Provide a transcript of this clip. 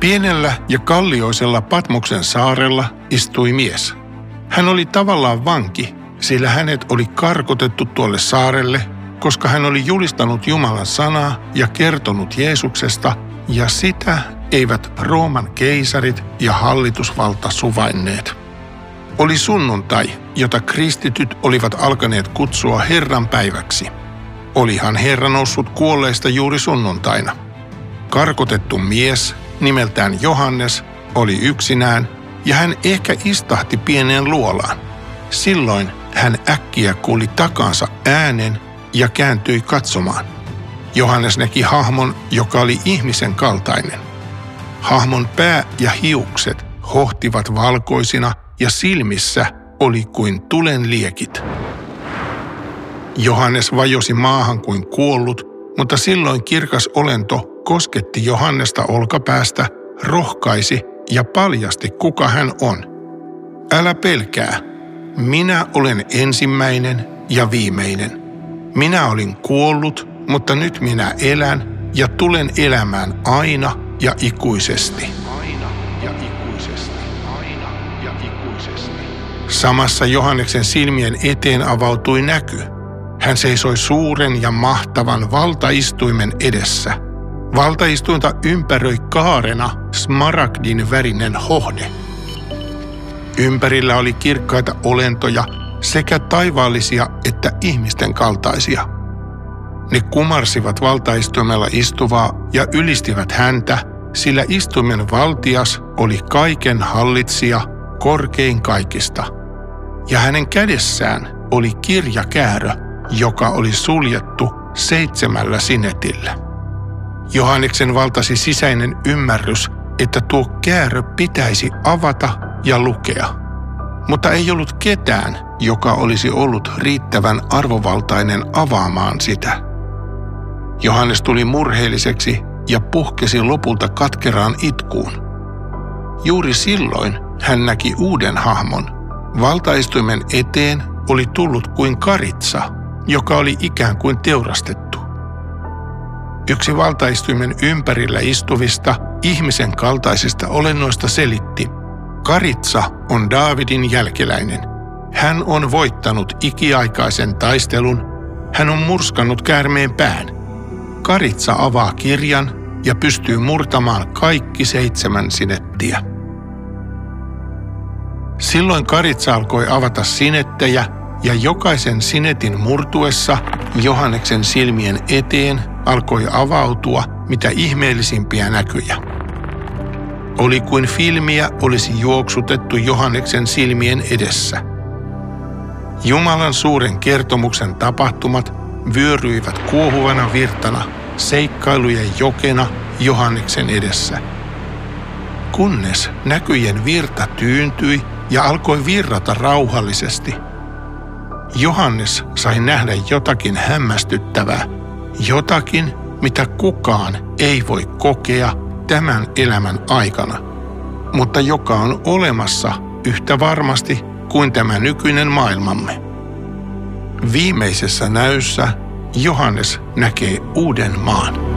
Pienellä ja kallioisella Patmoksen saarella istui mies. Hän oli tavallaan vanki, sillä hänet oli karkotettu tuolle saarelle, koska hän oli julistanut Jumalan sanaa ja kertonut Jeesuksesta, ja sitä eivät Rooman keisarit ja hallitusvalta suvainneet. Oli sunnuntai, jota kristityt olivat alkaneet kutsua Herran päiväksi. Olihan Herra noussut kuolleista juuri sunnuntaina. Karkotettu mies, nimeltään Johannes, oli yksinään ja hän ehkä istahti pieneen luolaan. Silloin hän äkkiä kuuli takansa äänen ja kääntyi katsomaan. Johannes näki hahmon, joka oli ihmisen kaltainen. Hahmon pää ja hiukset hohtivat valkoisina ja silmissä oli kuin tulen liekit. Johannes vajosi maahan kuin kuollut, mutta silloin kirkas olento kosketti Johannesta olkapäästä, rohkaisi ja paljasti, kuka hän on. Älä pelkää, minä olen ensimmäinen ja viimeinen. Minä olin kuollut, mutta nyt minä elän ja tulen elämään aina ja ikuisesti. Aina ja ikuisesti. Aina ja ikuisesti. Samassa Johanneksen silmien eteen avautui näky. Hän seisoi suuren ja mahtavan valtaistuimen edessä. Valtaistuinta ympäröi kaarena smaragdin värinen hohde. Ympärillä oli kirkkaita olentoja, sekä taivaallisia että ihmisten kaltaisia. Ne kumarsivat valtaistuimella istuvaa ja ylistivät häntä, sillä istuimen valtias oli kaiken hallitsija, korkein kaikista. Ja hänen kädessään oli kirjakäärö, joka oli suljettu seitsemällä sinetillä. Johanneksen valtasi sisäinen ymmärrys, että tuo käärö pitäisi avata ja lukea. Mutta ei ollut ketään, joka olisi ollut riittävän arvovaltainen avaamaan sitä. Johannes tuli murheelliseksi ja puhkesi lopulta katkeraan itkuun. Juuri silloin hän näki uuden hahmon. Valtaistuimen eteen oli tullut kuin karitsa, joka oli ikään kuin teurastettu. Yksi valtaistuimen ympärillä istuvista ihmisen kaltaisista olennoista selitti, Karitsa on Daavidin jälkeläinen. Hän on voittanut ikiaikaisen taistelun. Hän on murskannut käärmeen pään. Karitsa avaa kirjan ja pystyy murtamaan kaikki seitsemän sinettiä. Silloin Karitsa alkoi avata sinettejä ja jokaisen sinetin murtuessa Johanneksen silmien eteen alkoi avautua mitä ihmeellisimpiä näkyjä. Oli kuin filmiä olisi juoksutettu Johanneksen silmien edessä. Jumalan suuren kertomuksen tapahtumat vyöryivät kuohuvana virtana seikkailujen jokena Johanneksen edessä. Kunnes näkyjen virta tyyntyi ja alkoi virrata rauhallisesti. Johannes sai nähdä jotakin hämmästyttävää, jotakin, mitä kukaan ei voi kokea tämän elämän aikana, mutta joka on olemassa yhtä varmasti kuin tämä nykyinen maailmamme. Viimeisessä näyssä Johannes näkee uuden maan.